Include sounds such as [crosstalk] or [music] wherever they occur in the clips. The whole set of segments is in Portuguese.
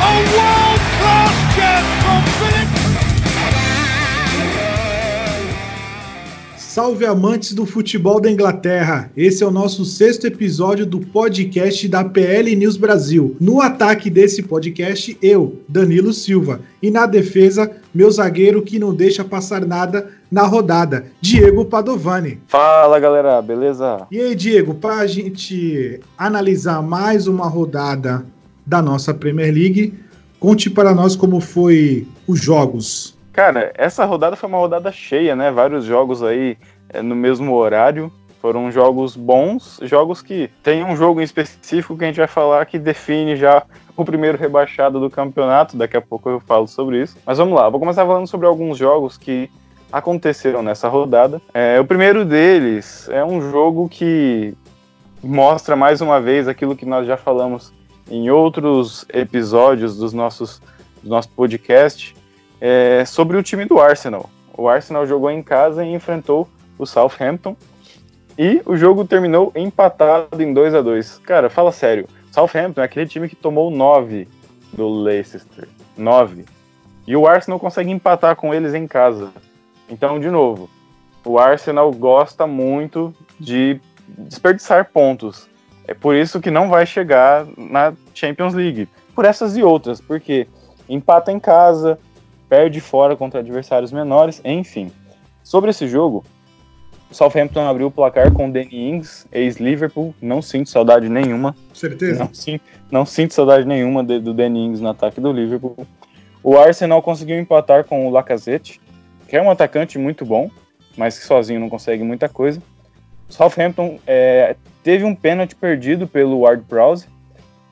A world class gem from Philip Salve amantes do futebol da Inglaterra! Esse é o nosso sexto episódio do podcast da PL News Brasil. No ataque desse podcast, eu, Danilo Silva, e na defesa, meu zagueiro que não deixa passar nada na rodada, Diego Padovani. Fala galera, beleza? E aí, Diego, para a gente analisar mais uma rodada da nossa Premier League, conte para nós como foi os jogos. Cara, essa rodada foi uma rodada cheia, né? Vários jogos aí é, no mesmo horário. Foram jogos bons, jogos que tem um jogo em específico que a gente vai falar que define já o primeiro rebaixado do campeonato. Daqui a pouco eu falo sobre isso. Mas vamos lá, vou começar falando sobre alguns jogos que aconteceram nessa rodada. É, o primeiro deles é um jogo que mostra mais uma vez aquilo que nós já falamos em outros episódios dos nossos do nosso podcast, é, sobre o time do Arsenal. O Arsenal jogou em casa e enfrentou o Southampton. E o jogo terminou empatado em 2 a 2 Cara, fala sério. Southampton é aquele time que tomou 9 do Leicester. 9. E o Arsenal consegue empatar com eles em casa. Então, de novo, o Arsenal gosta muito de desperdiçar pontos. É por isso que não vai chegar na Champions League. Por essas e outras, porque empata em casa, perde fora contra adversários menores, enfim. Sobre esse jogo, o Southampton abriu o placar com o Danny Ings, ex-Liverpool. Não sinto saudade nenhuma. Certeza? Não, sim, não sinto saudade nenhuma de, do Danny Ings no ataque do Liverpool. O Arsenal conseguiu empatar com o Lacazette, que é um atacante muito bom, mas que sozinho não consegue muita coisa. Southampton é, teve um pênalti perdido pelo Ward Prowse,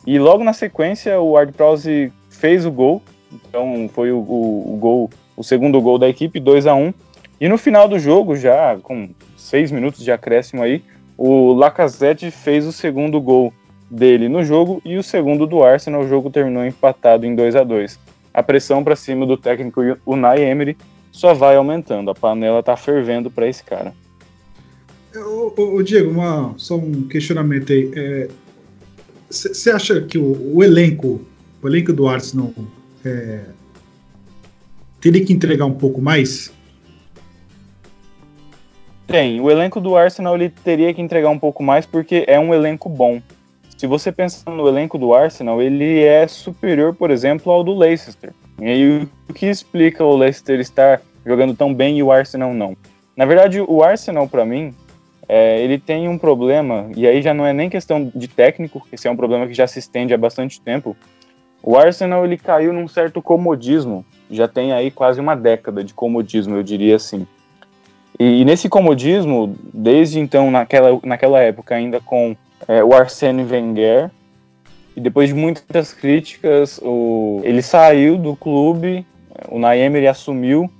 e logo na sequência o Ward Prowse fez o gol então foi o, o, o gol, o segundo gol da equipe, 2 a 1 E no final do jogo, já com seis minutos de acréscimo aí, o Lacazette fez o segundo gol dele no jogo e o segundo do Arsenal. O jogo terminou empatado em 2 a 2 A pressão para cima do técnico Unai Emery só vai aumentando. A panela tá fervendo para esse cara. Ô, Diego, uma, só um questionamento aí. Você é, acha que o, o, elenco, o elenco do Arsenal é, teria que entregar um pouco mais? Tem. O elenco do Arsenal ele teria que entregar um pouco mais porque é um elenco bom. Se você pensar no elenco do Arsenal, ele é superior, por exemplo, ao do Leicester. E aí, o que explica o Leicester estar jogando tão bem e o Arsenal não? Na verdade, o Arsenal, para mim, é, ele tem um problema, e aí já não é nem questão de técnico, esse é um problema que já se estende há bastante tempo, o Arsenal ele caiu num certo comodismo, já tem aí quase uma década de comodismo, eu diria assim. E, e nesse comodismo, desde então, naquela, naquela época, ainda com é, o Arsene Wenger, e depois de muitas críticas, o, ele saiu do clube, o Naemer assumiu,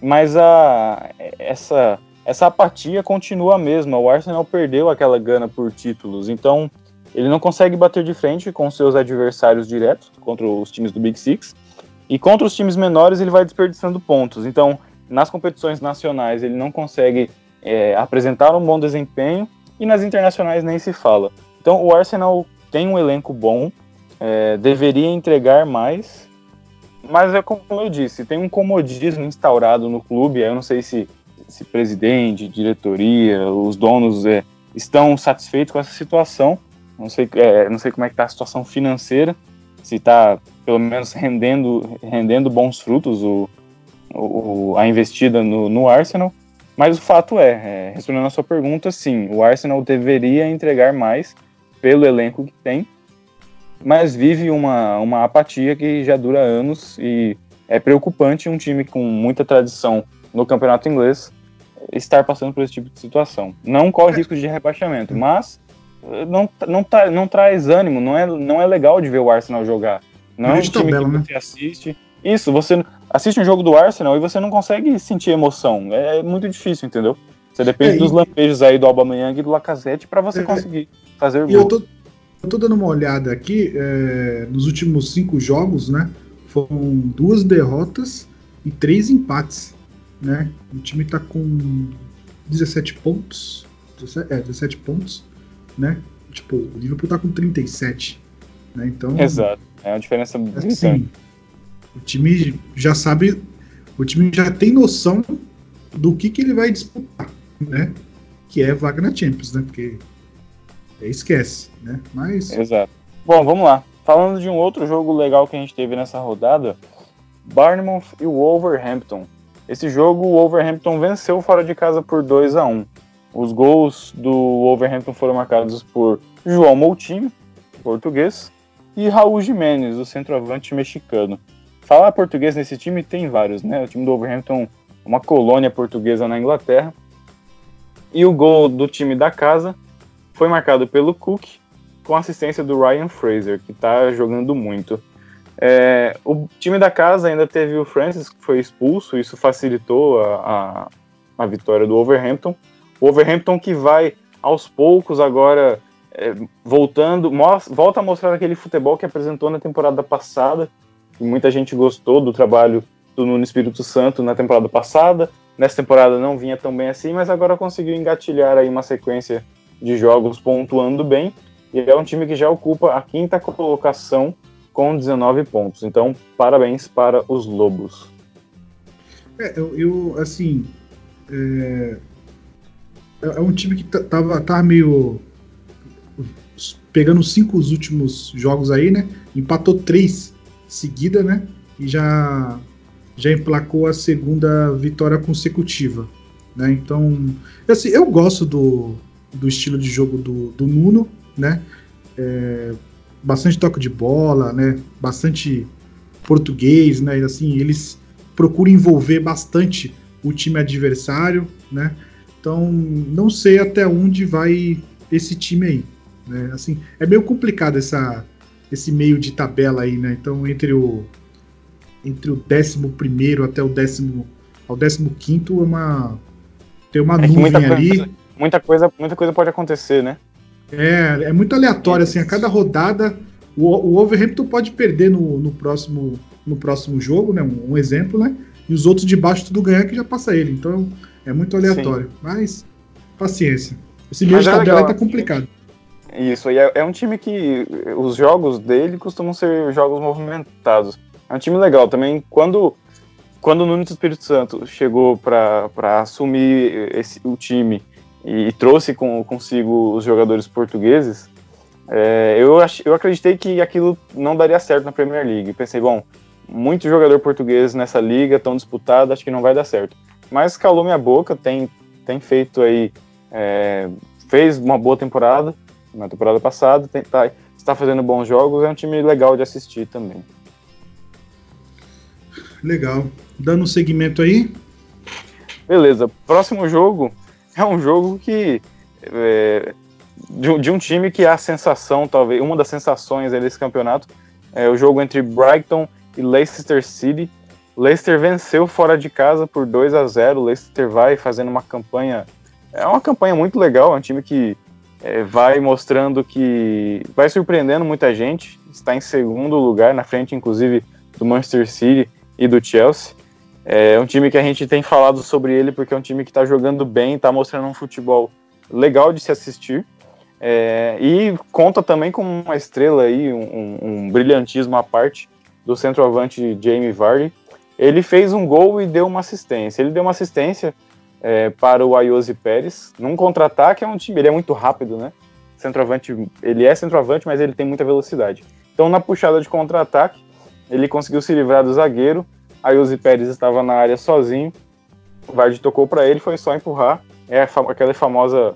mas a, essa, essa apatia continua a mesma. O Arsenal perdeu aquela gana por títulos, então ele não consegue bater de frente com seus adversários diretos, contra os times do Big Six, e contra os times menores ele vai desperdiçando pontos. Então, nas competições nacionais ele não consegue é, apresentar um bom desempenho, e nas internacionais nem se fala. Então, o Arsenal tem um elenco bom, é, deveria entregar mais, mas é como eu disse, tem um comodismo instaurado no clube, eu não sei se, se presidente, diretoria, os donos é, estão satisfeitos com essa situação, não sei, é, não sei como é que tá a situação financeira, se está pelo menos rendendo, rendendo bons frutos o, o a investida no, no, Arsenal. Mas o fato é, é, respondendo a sua pergunta, sim, o Arsenal deveria entregar mais pelo elenco que tem, mas vive uma, uma apatia que já dura anos e é preocupante um time com muita tradição no campeonato inglês estar passando por esse tipo de situação. Não corre risco de rebaixamento, mas não, não, tá, não traz ânimo, não é, não é legal de ver o Arsenal jogar. Não é um time tabela, que né? você assiste. Isso, você assiste um jogo do Arsenal e você não consegue sentir emoção. É, é muito difícil, entendeu? Você depende é, dos lampejos aí do Aubameyang e do Lacazette para você é, conseguir fazer gol. Eu tô, eu tô dando uma olhada aqui, é, nos últimos cinco jogos, né? Foram duas derrotas e três empates, né? O time tá com 17 pontos. 17, é, 17 pontos né? Tipo, o Liverpool tá com 37, né? Então, Exato. É uma diferença. Assim, o time já sabe, o time já tem noção do que, que ele vai disputar, né? Que é vaga na Champions, né? Porque esquece, né? Mas. Exato. Bom, vamos lá. Falando de um outro jogo legal que a gente teve nessa rodada, Barnmouth e Wolverhampton. Esse jogo, o Wolverhampton venceu fora de casa por 2 a 1 Os gols do Wolverhampton foram marcados por João Moutinho, português, e Raul Jimenez, o centroavante mexicano. Falar português nesse time tem vários, né? O time do Wolverhampton é uma colônia portuguesa na Inglaterra. E o gol do time da casa foi marcado pelo Cook, com assistência do Ryan Fraser, que está jogando muito. É, o time da casa ainda teve o Francis, que foi expulso, isso facilitou a, a, a vitória do Overhampton. O Overhampton que vai aos poucos agora é, voltando, volta a mostrar aquele futebol que apresentou na temporada passada, e muita gente gostou do trabalho do Nuno Espírito Santo na temporada passada. Nessa temporada não vinha tão bem assim, mas agora conseguiu engatilhar aí uma sequência de jogos pontuando bem. E é um time que já ocupa a quinta colocação com 19 pontos. Então, parabéns para os Lobos. É, eu, eu assim. É, é um time que tava, tava meio. Pegando os cinco últimos jogos aí, né? Empatou três seguida, né? E já, já emplacou a segunda vitória consecutiva. Né? Então, assim, eu gosto do, do estilo de jogo do, do Nuno, né? É, bastante toque de bola, né? Bastante português, né? Assim, eles procuram envolver bastante o time adversário, né? Então, não sei até onde vai esse time aí, né? Assim, é meio complicado essa esse meio de tabela aí, né? Então, entre o entre o 11 até o décimo ao 15 é uma tem uma é nuvem muita ali. Coisa, muita coisa, muita coisa pode acontecer, né? É, é muito aleatório, assim, a cada rodada o, o Overhampton pode perder no, no, próximo, no próximo jogo, né? Um, um, exemplo, né? E os outros de baixo tudo ganhar que já passa ele. Então é muito aleatório. Sim. Mas paciência. Esse meio de é tabela tá complicado. Isso, e é, é, um time que os jogos dele costumam ser jogos movimentados. É um time legal também. Quando, quando o Nuno Espírito Santo chegou para assumir esse, o time e trouxe com, consigo os jogadores portugueses, é, eu, eu acreditei que aquilo não daria certo na Premier League. Pensei, bom, muito jogador português nessa liga, tão disputado, acho que não vai dar certo. Mas calou minha boca, tem, tem feito aí, é, fez uma boa temporada na temporada passada, tem, tá, está fazendo bons jogos, é um time legal de assistir também. Legal. Dando um segmento aí. Beleza. Próximo jogo é um jogo que. É, de, um, de, um time que a sensação, talvez, uma das sensações desse campeonato, é o jogo entre Brighton e Leicester City. Leicester venceu fora de casa por 2 a 0 Leicester vai fazendo uma campanha. É uma campanha muito legal, é um time que é, vai mostrando que. vai surpreendendo muita gente. Está em segundo lugar, na frente, inclusive, do Manchester City e do Chelsea. É um time que a gente tem falado sobre ele porque é um time que está jogando bem, está mostrando um futebol legal de se assistir. É, e conta também com uma estrela aí, um, um, brilhantismo à parte do centroavante Jamie Vardy. Ele fez um gol e deu uma assistência. Ele deu uma assistência é, para o Ayoze Pérez num contra-ataque. É um time, ele é muito rápido, né? Centroavante, ele é centroavante, mas ele tem muita velocidade. Então, na puxada de contra-ataque, ele conseguiu se livrar do zagueiro Aí o Pérez estava na área sozinho. O Vardy tocou para ele, foi só empurrar. É aquela famosa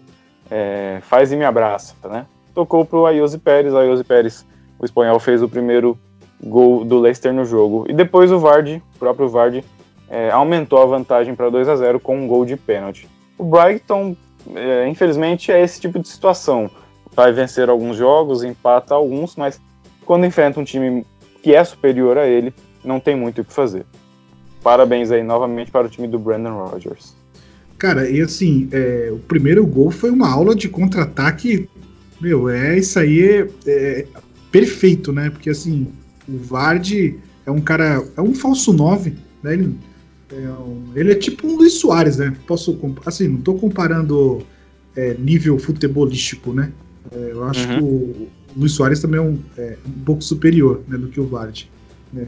é, faz e me abraça, né? Tocou pro Ayoze Pérez, o Ayoze Pérez, o espanhol fez o primeiro gol do Leicester no jogo. E depois o Vardy, o próprio Vardy, é, aumentou a vantagem para 2 a 0 com um gol de pênalti. O Brighton, é, infelizmente, é esse tipo de situação. Vai vencer alguns jogos, empata alguns, mas quando enfrenta um time que é superior a ele, não tem muito o que fazer. Parabéns aí novamente para o time do Brandon Rodgers. Cara, e assim, é, o primeiro gol foi uma aula de contra-ataque. Meu, é isso aí é, é, perfeito, né? Porque assim, o Vardy é um cara, é um falso 9, né? Ele é, um, ele é tipo um Luiz Soares, né? Posso, assim, não tô comparando é, nível futebolístico, né? É, eu acho uhum. que o, Luiz Soares também é um, é um pouco superior né, do que o Vardy. Né?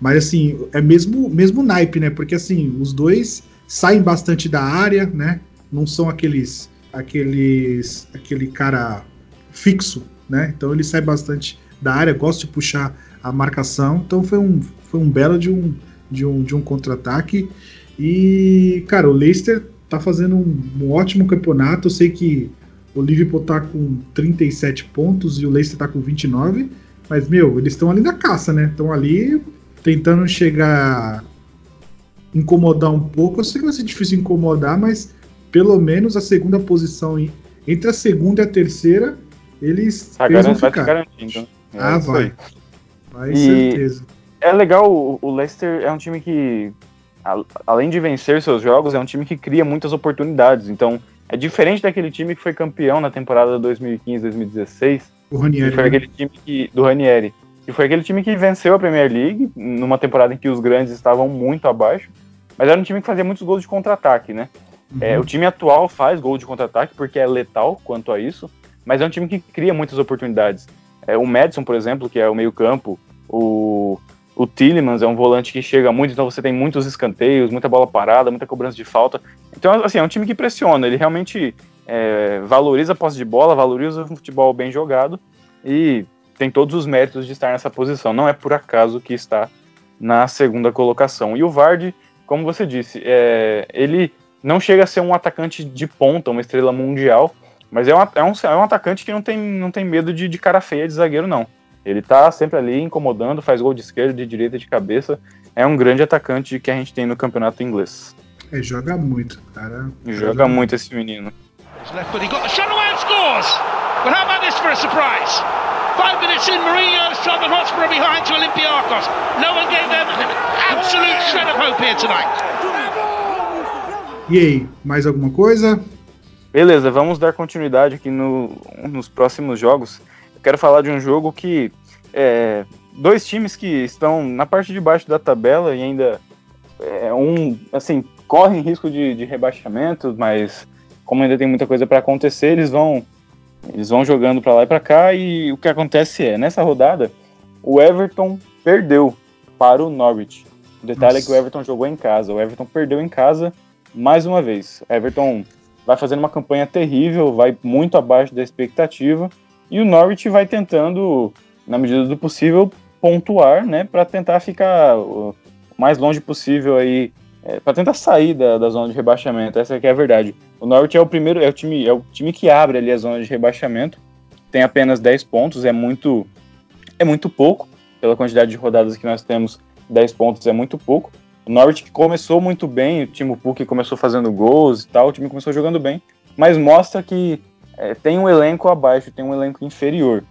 Mas assim, é mesmo, mesmo naipe, né? Porque assim, os dois saem bastante da área, né? Não são aqueles. aqueles. aquele cara fixo, né? Então ele sai bastante da área, gosta de puxar a marcação. Então foi um, foi um belo de um, de um, de um contra-ataque. E, cara, o Leicester tá fazendo um, um, ótimo campeonato. Eu sei que o Liverpool tá com 37 pontos e o Leicester tá com 29. Mas, meu, eles estão ali na caça, né? Estão ali tentando chegar. incomodar um pouco. Eu sei que vai ser difícil incomodar, mas pelo menos a segunda posição entre a segunda e a terceira, eles, tá eles vão ficar. Garantindo. É ah, vai. Vai, e certeza. É legal, o Leicester é um time que, além de vencer seus jogos, é um time que cria muitas oportunidades. Então, é diferente daquele time que foi campeão na temporada 2015-2016. O Ranieri. foi né? aquele time que, do Ranieri. Que foi aquele time que venceu a Premier League numa temporada em que os grandes estavam muito abaixo. Mas era um time que fazia muitos gols de contra-ataque, né? Uhum. É, o time atual faz gol de contra-ataque porque é letal quanto a isso, mas é um time que cria muitas oportunidades. É, o Madison, por exemplo, que é o meio-campo, o, o Tillemans é um volante que chega muito, então você tem muitos escanteios, muita bola parada, muita cobrança de falta. Então, assim, é um time que pressiona, ele realmente é, valoriza a posse de bola, valoriza o futebol bem jogado e tem todos os méritos de estar nessa posição. Não é por acaso que está na segunda colocação. E o Vardy, como você disse, é, ele não chega a ser um atacante de ponta, uma estrela mundial, mas é um, é um, é um atacante que não tem, não tem medo de, de cara feia de zagueiro, não. Ele tá sempre ali incomodando, faz gol de esquerda, de direita, de cabeça. É um grande atacante que a gente tem no campeonato inglês. É, joga muito, cara. Joga, joga muito esse menino. But how about this for a surprise? Five minutes in, Mourinho, Southern Hotspur behind to Olympiacos. No one gave them an absolute shred of hope here tonight. E aí, mais alguma coisa? Beleza, vamos dar continuidade aqui no, nos próximos jogos. Eu quero falar de um jogo que é, dois times que estão na parte de baixo da tabela e ainda é, um assim correm risco de, de rebaixamento, mas como ainda tem muita coisa para acontecer, eles vão eles vão jogando para lá e para cá e o que acontece é, nessa rodada, o Everton perdeu para o Norwich. O detalhe Nossa. é que o Everton jogou em casa. O Everton perdeu em casa mais uma vez. O Everton vai fazendo uma campanha terrível, vai muito abaixo da expectativa e o Norwich vai tentando, na medida do possível, pontuar, né, para tentar ficar o mais longe possível aí é, para tentar sair da, da, zona de rebaixamento. Essa é a verdade. O Norwich é o primeiro, é o time, é o time que abre ali a zona de rebaixamento. Tem apenas 10 pontos, é muito é muito pouco pela quantidade de rodadas que nós temos. 10 pontos é muito pouco. O Norwich que começou muito bem, o time Puck começou fazendo gols e tal, o time começou jogando bem, mas mostra que é, tem um elenco abaixo, tem um elenco inferior.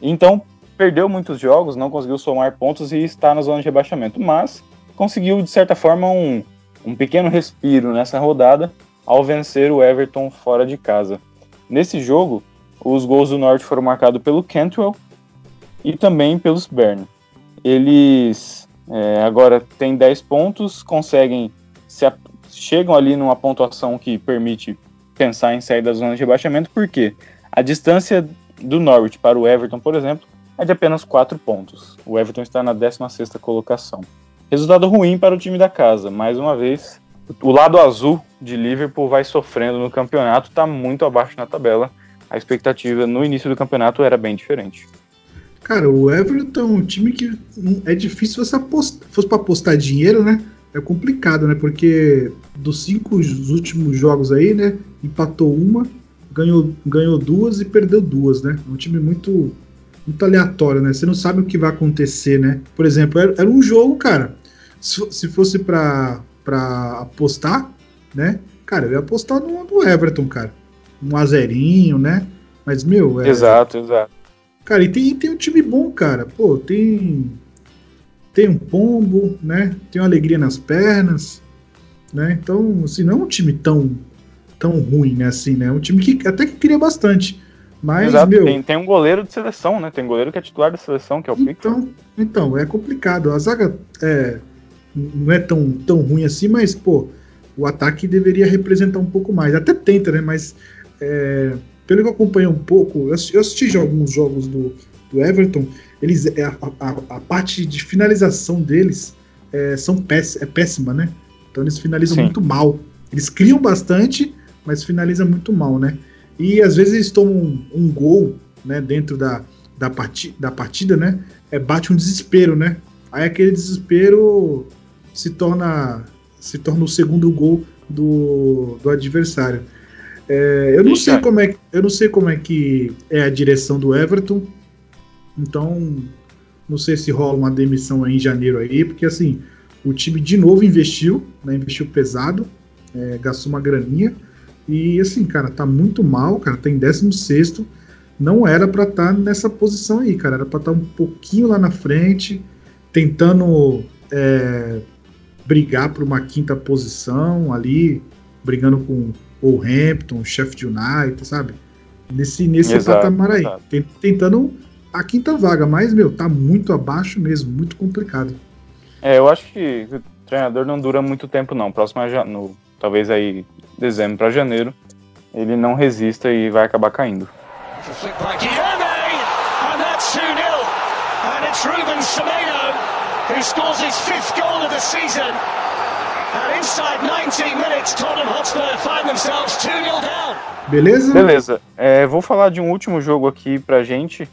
Então perdeu muitos jogos, não conseguiu somar pontos e está na zona de rebaixamento, mas conseguiu de certa forma um, um pequeno respiro nessa rodada ao vencer o Everton fora de casa. Nesse jogo, os gols do Norte foram marcados pelo Cantwell e também pelos Bern. Eles é, agora têm 10 pontos, conseguem se chegam ali numa pontuação que permite pensar em sair da zona de rebaixamento, porque a distância do Norwich para o Everton, por exemplo, é de apenas 4 pontos. O Everton está na 16ª colocação. Resultado ruim para o time da casa. Mais uma vez, o lado azul de Liverpool vai sofrendo no campeonato, está muito abaixo na tabela. A expectativa no início do campeonato era bem diferente. Cara, o Everton é um time que é difícil você. Fosse para apostar dinheiro, né? É complicado, né? Porque dos cinco últimos jogos aí, né? Empatou uma, ganhou, ganhou duas e perdeu duas, né? É um time muito, muito aleatório, né? Você não sabe o que vai acontecer, né? Por exemplo, era, era um jogo, cara se fosse pra, pra apostar, né? Cara, eu ia apostar no, no Everton, cara. Um azerinho, né? Mas, meu. É... Exato, exato. Cara, e tem, tem um time bom, cara. Pô, tem. Tem um pombo, né? Tem uma alegria nas pernas, né? Então, assim, não é um time tão, tão ruim, né? Assim, né? É um time que até que cria bastante. Mas, Exato, meu... tem, tem um goleiro de seleção, né? Tem um goleiro que é titular da seleção, que é o então, Então, é complicado. A zaga é, não é tão, tão ruim assim, mas, pô, o ataque deveria representar um pouco mais. Até tenta, né? Mas, é, pelo que eu acompanhei um pouco, eu assisti alguns jogos do, do Everton, eles, é, a, a, a parte de finalização deles é, são péss é péssima, né? Então eles finalizam Sim. muito mal. Eles criam bastante, mas finalizam muito mal, né? E às vezes eles tomam um, um gol, né, dentro da, da, parti da partida, né? É, bate um desespero, né? Aí aquele desespero se torna se torna o segundo gol do, do adversário. É, eu não sei como é eu não sei como é que é a direção do Everton. Então não sei se rola uma demissão aí em janeiro aí, porque assim o time de novo investiu, né, investiu pesado, é, gastou uma graninha e assim, cara, tá muito mal, cara, tá em 16 não era para estar tá nessa posição aí, cara, era para estar tá um pouquinho lá na frente, tentando é, brigar por uma quinta posição ali, brigando com o Hampton, Sheffield United, sabe? Nesse, nesse exato, patamar aí, exato. tentando a quinta vaga, mas, meu, tá muito abaixo mesmo, muito complicado. É, eu acho que o treinador não dura muito tempo, não. Próximo a no, talvez aí dezembro para janeiro, ele não resista e vai acabar caindo. Who scores his fifth goal of the season. And inside 19 minutes, Tottenham Hotspur find themselves 2-0 down. Beleza? Beleza. É, vou falar de um último jogo aqui pra gente.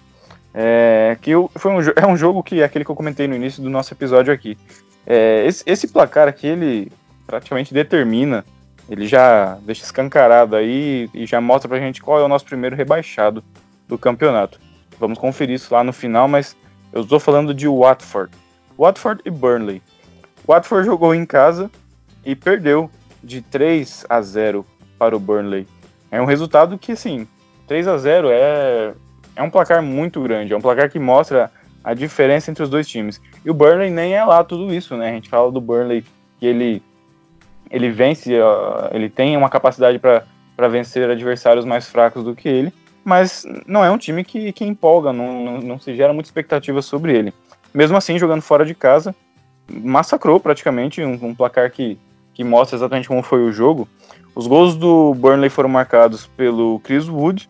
É, que foi um, é um jogo que é aquele que eu comentei no início do nosso episódio aqui. É, esse, esse placar aqui, ele praticamente determina, ele já deixa escancarado aí e já mostra pra gente qual é o nosso primeiro rebaixado do campeonato. Vamos conferir isso lá no final, mas eu estou falando de Watford. Watford e Burnley. Watford jogou em casa e perdeu de 3 a 0 para o Burnley. É um resultado que, assim, 3 a 0 é, é um placar muito grande, é um placar que mostra a diferença entre os dois times. E o Burnley nem é lá tudo isso, né? A gente fala do Burnley que ele, ele vence, ele tem uma capacidade para vencer adversários mais fracos do que ele, mas não é um time que, que empolga, não, não, não se gera muita expectativa sobre ele. Mesmo assim, jogando fora de casa, massacrou praticamente um, um placar que, que mostra exatamente como foi o jogo. Os gols do Burnley foram marcados pelo Chris Wood,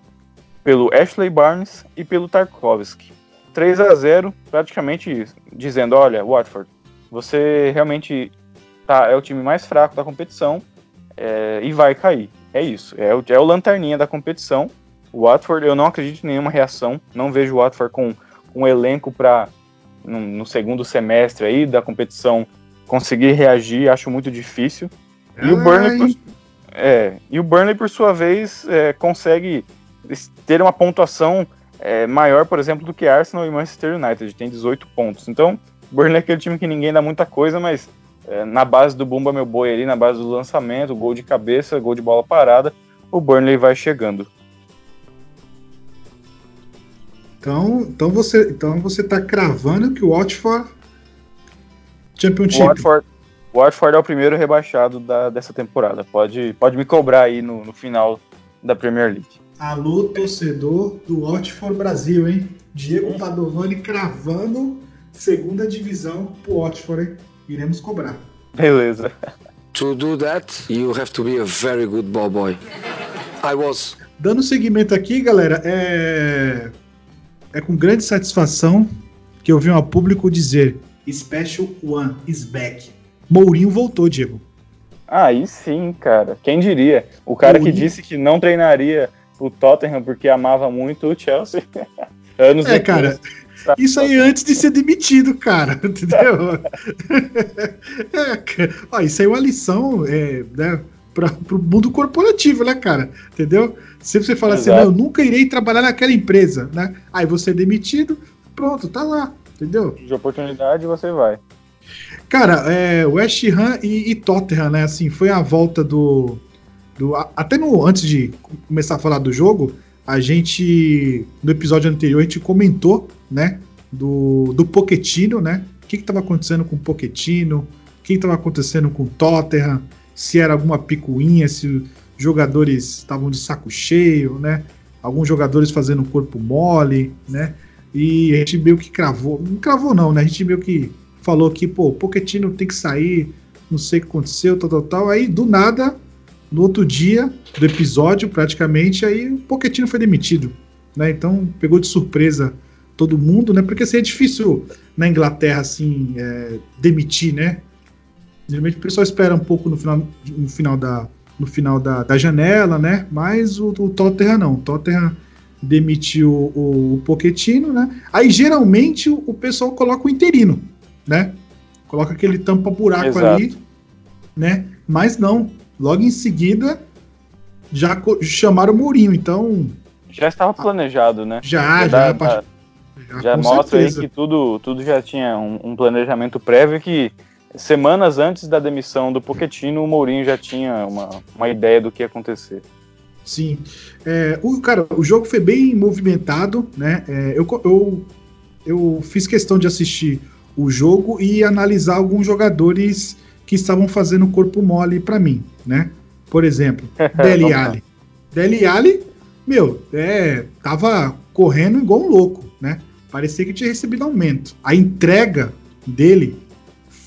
pelo Ashley Barnes e pelo Tarkovsky. 3 a 0 praticamente dizendo, olha, Watford, você realmente tá, é o time mais fraco da competição é, e vai cair. É isso, é o, é o lanterninha da competição. O Watford, eu não acredito em nenhuma reação, não vejo o Watford com um elenco para no, no, segundo semestre aí da competição conseguir reagir, acho muito difícil. E o Burnley, por, é, e o Burnley, por sua vez, é, consegue ter uma pontuação é, maior, por exemplo, do que Arsenal e Manchester United, tem 18 pontos. Então, o Burnley é aquele time que ninguém dá muita coisa, mas é, na base do Bumba Meu Boi ali, na base do lançamento, gol de cabeça, gol de bola parada, o Burnley vai chegando. Então, então você, então você tá cravando que o Watford Championship. Watford, Watford é o primeiro rebaixado da, dessa temporada. Pode, pode me cobrar aí no, no final da Premier League. Alô, torcedor do Watford Brasil, hein? Diego Padovani cravando segunda divisão pro Watford, hein? Iremos cobrar. Beleza. To do that, you have to be a very good ball boy. I was. Dando seguimento aqui, galera, é é com grande satisfação que eu vi um público dizer Special One is back. Mourinho voltou, Diego. Aí sim, cara. Quem diria? O cara Mourinho... que disse que não treinaria o Tottenham porque amava muito o Chelsea. [laughs] Anos é, depois. cara. Isso aí antes de ser demitido, cara, [laughs] entendeu? [laughs] é, ó, isso aí é uma lição é, né, para o mundo corporativo, né, cara? Entendeu? Se você fala assim, não, eu nunca irei trabalhar naquela empresa, né? Aí você é demitido, pronto, tá lá, entendeu? De oportunidade você vai. Cara, é, West Ham e, e, Tottenham, né? Assim, foi a volta do, do. Até no, antes de começar a falar do jogo, a gente. No episódio anterior, a gente comentou, né? Do, do Poquetino, né? O que estava acontecendo com o Poquetino, o que estava acontecendo com o Tottenham, se era alguma picuinha, se jogadores estavam de saco cheio, né? Alguns jogadores fazendo corpo mole, né? E a gente meio que cravou, não cravou não, né? A gente meio que falou que, pô, o Pochettino tem que sair, não sei o que aconteceu, tal, tal, tal. Aí, do nada, no outro dia do episódio, praticamente, aí o Pochettino foi demitido, né? Então, pegou de surpresa todo mundo, né? Porque assim, é difícil na Inglaterra assim é, demitir, né? Geralmente o pessoal espera um pouco no final, no final da no final da, da janela, né? Mas o, o Tottenham não. O Tottenham demitiu o, o Pochettino, né? Aí geralmente o, o, pessoal coloca o interino, né? Coloca aquele tampa buraco Exato. ali, né? Mas não. Logo em seguida já chamaram o Mourinho, então já estava planejado, né? Já, já. já, já, já mostra certeza. aí que tudo, tudo já tinha um, um planejamento prévio que semanas antes da demissão do Pochettino, o Mourinho já tinha uma, uma ideia do que ia acontecer. Sim. É, o, cara, o jogo foi bem movimentado, né? É, eu, eu, eu fiz questão de assistir o jogo e analisar alguns jogadores que estavam fazendo corpo mole para mim, né? Por exemplo, [laughs] Deli Ali. Deli Ali, meu, é, tava correndo igual um louco, né? Parecia que tinha recebido aumento. A entrega dele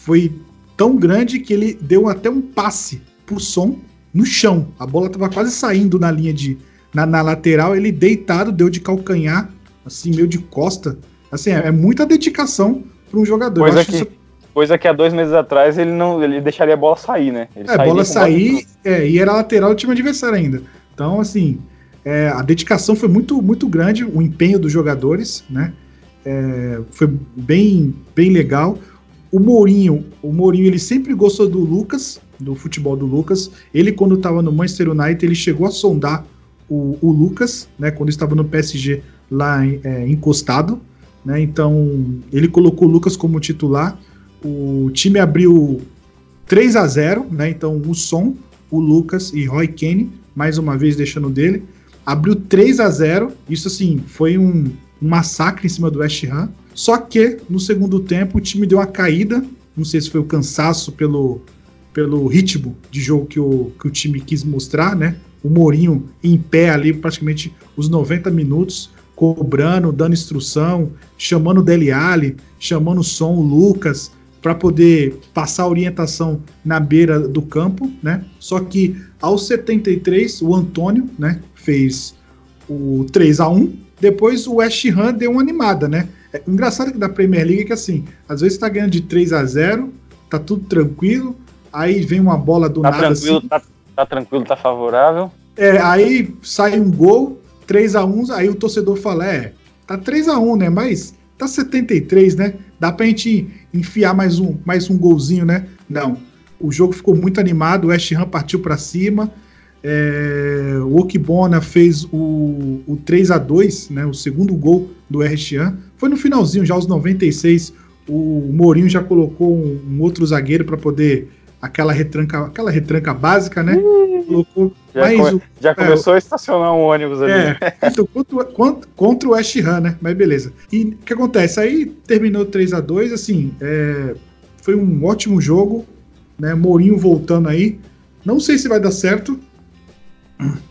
foi tão grande que ele deu até um passe pro som no chão. A bola tava quase saindo na linha de. Na, na lateral, ele deitado, deu de calcanhar, assim, meio de costa. Assim, é, é muita dedicação para um jogador. Coisa que, isso... coisa que há dois meses atrás ele não ele deixaria a bola sair, né? Ele é, a bola sair, é, e era lateral do time adversário ainda. Então, assim, é, a dedicação foi muito, muito grande, o empenho dos jogadores, né? É, foi bem, bem legal. O Mourinho, o Mourinho ele sempre gostou do Lucas, do futebol do Lucas. Ele quando estava no Manchester United ele chegou a sondar o, o Lucas, né? Quando estava no PSG lá é, encostado, né? Então ele colocou o Lucas como titular. O time abriu 3 a 0, né? Então o Som, o Lucas e Roy Kane, mais uma vez deixando dele, abriu 3 a 0. Isso assim foi um, um massacre em cima do West Ham. Só que no segundo tempo o time deu uma caída. Não sei se foi o cansaço pelo, pelo ritmo de jogo que o, que o time quis mostrar, né? O Mourinho em pé ali praticamente os 90 minutos, cobrando, dando instrução, chamando o Dele Alli, chamando o som, o Lucas, para poder passar orientação na beira do campo, né? Só que aos 73 o Antônio, né, fez o 3 a 1 depois o West Ham deu uma animada, né? É, engraçado que da Premier League é que assim, às vezes tá ganhando de 3 a 0 tá tudo tranquilo, aí vem uma bola do tá nada tranquilo, assim. Tá, tá, tranquilo, tá favorável. É, aí sai um gol, 3 a 1 aí o torcedor fala, é, tá 3 a 1 né? Mas tá 73, né? Dá pra gente enfiar mais um, mais um golzinho, né? Não. O jogo ficou muito animado, o West Ham partiu para cima, é, o Okibona fez o, o 3 a 2 né, o segundo gol do Erchian. Foi no finalzinho, já aos 96, o Mourinho já colocou um, um outro zagueiro para poder aquela retranca, aquela retranca básica, né? Colocou já, come, o, já é, começou a estacionar um ônibus ali. É, então, contra, contra, contra, o West Ham, né? Mas beleza. E o que acontece? Aí terminou 3 a 2 assim, é, foi um ótimo jogo, né? Mourinho voltando aí. Não sei se vai dar certo,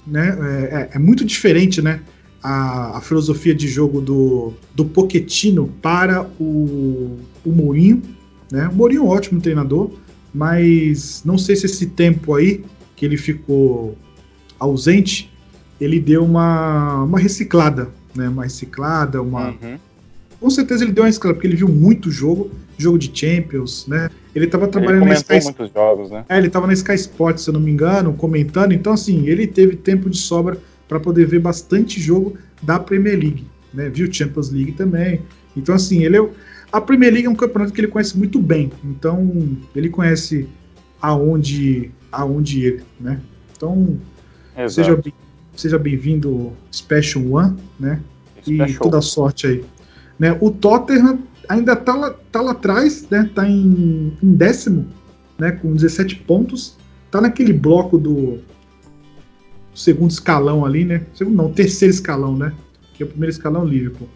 né? É, é, é muito diferente, né? A, a, filosofia de jogo do, do Poquetino para o, o Mourinho. Né? O Mourinho é um ótimo treinador, mas não sei se esse tempo aí que ele ficou ausente, ele deu uma, uma reciclada, né? Uma reciclada, uma. Uhum. Com certeza ele deu uma reciclada, porque ele viu muito jogo, jogo de Champions, né? Ele estava trabalhando ele na Sky muitos jogos, né? É, ele estava na Sky Sports, se eu não me engano, comentando. Então, assim, ele teve tempo de sobra para poder ver bastante jogo da Premier League, né? Viu Champions League também. Então, assim, ele é, a Premier League é um campeonato que ele conhece muito bem. Então, ele conhece aonde, aonde ir, né? Então, Exato. seja bem, seja bem-vindo Special One, né? Special. E toda sorte aí. Né? O Tottenham ainda tá lá, tá lá atrás, né? Tá em, em décimo, né? Com 17 pontos. Tá naquele bloco do segundo escalão ali, né? Segundo não, terceiro escalão, né? Que é o primeiro escalão Liverpool.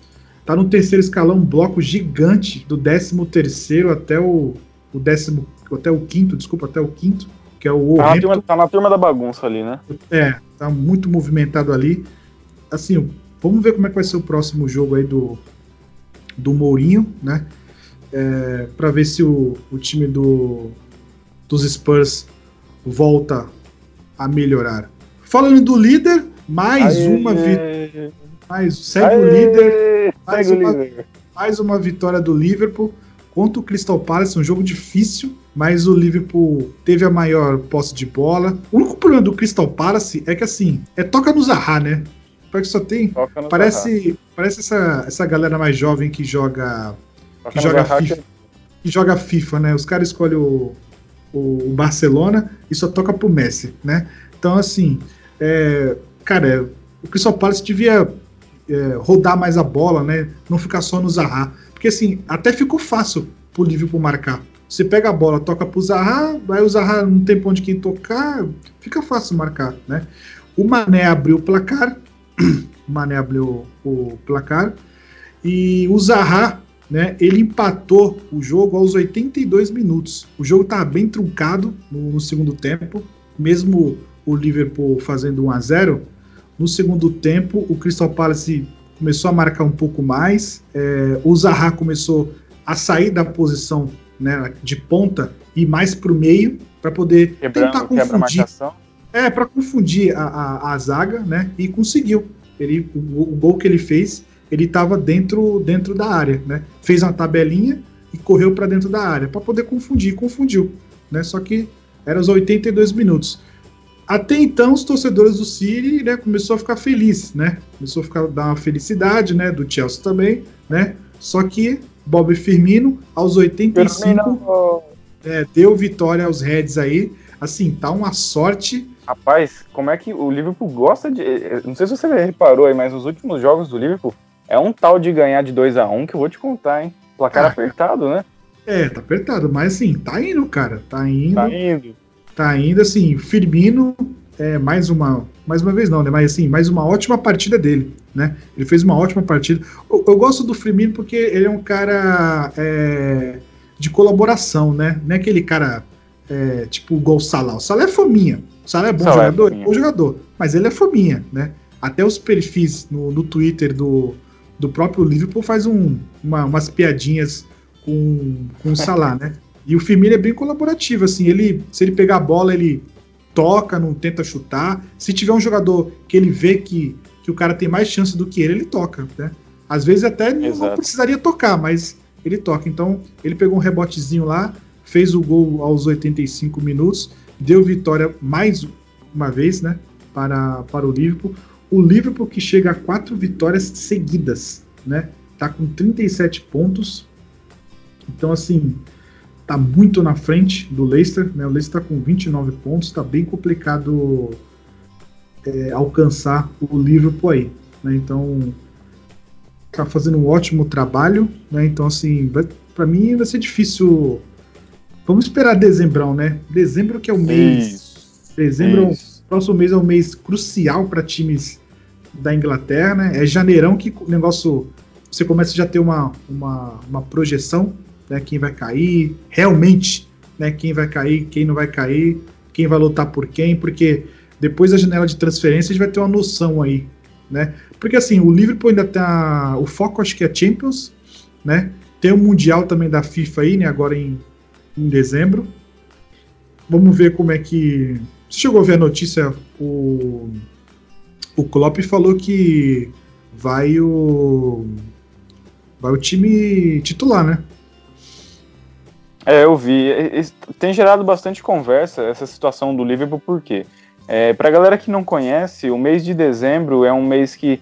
Tá no terceiro escalão, um bloco gigante do décimo terceiro até o, o décimo, até o quinto, desculpa, até o quinto, que é o tá na, turma, tá na turma da bagunça ali, né? É, tá muito movimentado ali. Assim, vamos ver como é que vai ser o próximo jogo aí do, do Mourinho, né? É, para ver se o, o time do, dos Spurs volta a melhorar. Falando do líder, mais Aê. uma vitória. Segue Aê, o líder. Mais Segue o uma, líder. mais uma vitória do Liverpool contra o Crystal Palace, um jogo difícil, mas o Liverpool teve a maior posse de bola. O único problema do Crystal Palace é que assim, é toca no Zaha, né? Porque só tem. Parece, parece essa, essa galera mais jovem que joga Toca que joga Zaha, FIFA. que joga FIFA, né? Os caras escolhem o, o Barcelona e só toca pro Messi, né? Então, assim, é, cara, o Crystal Palace devia é, rodar mais a bola, né? Não ficar só no Zaha. Porque, assim, até ficou fácil pro Liverpool marcar. Você pega a bola, toca pro Zaha, aí o Zaha não tem pra onde quem tocar, fica fácil marcar, né? O Mané abriu o placar, Mané abriu o placar, e o Zaha, né, ele empatou o jogo aos 82 minutos. O jogo estava bem truncado no, no segundo tempo, mesmo o Liverpool fazendo 1 a 0 No segundo tempo, o Crystal Palace começou a marcar um pouco mais, é, o Zaha começou a sair da posição né, de ponta e mais para o meio para poder Quebrando, tentar confundir. É, para confundir a, a, a zaga, né? E conseguiu. Ele, o, o gol que ele fez, ele estava dentro, dentro da área, né? Fez uma tabelinha e correu para dentro da área para poder confundir, confundiu, né? Só que era os 82 minutos. Até então, os torcedores do City, né, começou a ficar feliz, né? Começou a ficar dar uma felicidade, né, do Chelsea também, né? Só que Bob Firmino aos 85 Firmino, é, deu vitória aos Reds aí. Assim, tá uma sorte Rapaz, como é que o Liverpool gosta de. Não sei se você reparou aí, mas nos últimos jogos do Liverpool é um tal de ganhar de 2 a 1 que eu vou te contar, hein? Placar Ah. apertado, né? É, tá apertado, mas assim, tá indo, cara. Tá indo, Tá tá, indo. indo, assim, Firmino é mais uma. Mais uma vez não, né? Mas assim, mais uma ótima partida dele, né? Ele fez uma ótima partida. Eu, eu gosto do Firmino porque ele é um cara é, de colaboração, né? Não é aquele cara é, tipo igual o Salah. O Salah é fominha. O Salah é bom Salah é jogador, é bom jogador. Mas ele é fominha, né? Até os perfis no, no Twitter do, do próprio Liverpool faz um, uma- umas piadinhas com, com o Salah, né? E o Firmino é bem colaborativo, assim, ele, se ele pegar a bola, ele toca, não tenta chutar. Se tiver um jogador que ele vê que, que o cara tem mais chance do que ele, ele toca, né? Às vezes até não- precisaria tocar, mas ele toca. Então, ele pegou um rebotezinho lá, fez o gol aos 85 minutos, deu vitória mais uma vez, né, para, para o Liverpool. O Liverpool que chega a quatro vitórias seguidas, né? Tá com 37 pontos. Então, assim, tá muito na frente do Leicester, né? O Leicester tá com 29 pontos, tá bem complicado é, alcançar o Liverpool aí, né? Então, tá fazendo um ótimo trabalho, né? Então, assim, vai, pra mim vai ser difícil. Vamos esperar dezembrão, né? Dezembro que é o mês. Isso. Dezembro, é isso. próximo mês é um mês crucial para times da Inglaterra, né? É janeirão que o negócio você começa já a ter uma, uma, uma projeção, né? Quem vai cair, realmente, né? Quem vai cair, quem não vai cair, quem vai lutar por quem, porque depois da janela de transferência a gente vai ter uma noção aí, né? Porque assim, o Liverpool ainda tá. O foco acho que é Champions, né? Tem o Mundial também da FIFA aí, né? Agora em, em dezembro. Vamos ver como é que. Você chegou a ver a notícia? O, o Klopp falou que vai o. Vai o time titular, né? É, eu vi. Tem gerado bastante conversa essa situação do Liverpool, por quê? É, pra galera que não conhece, o mês de dezembro é um mês que,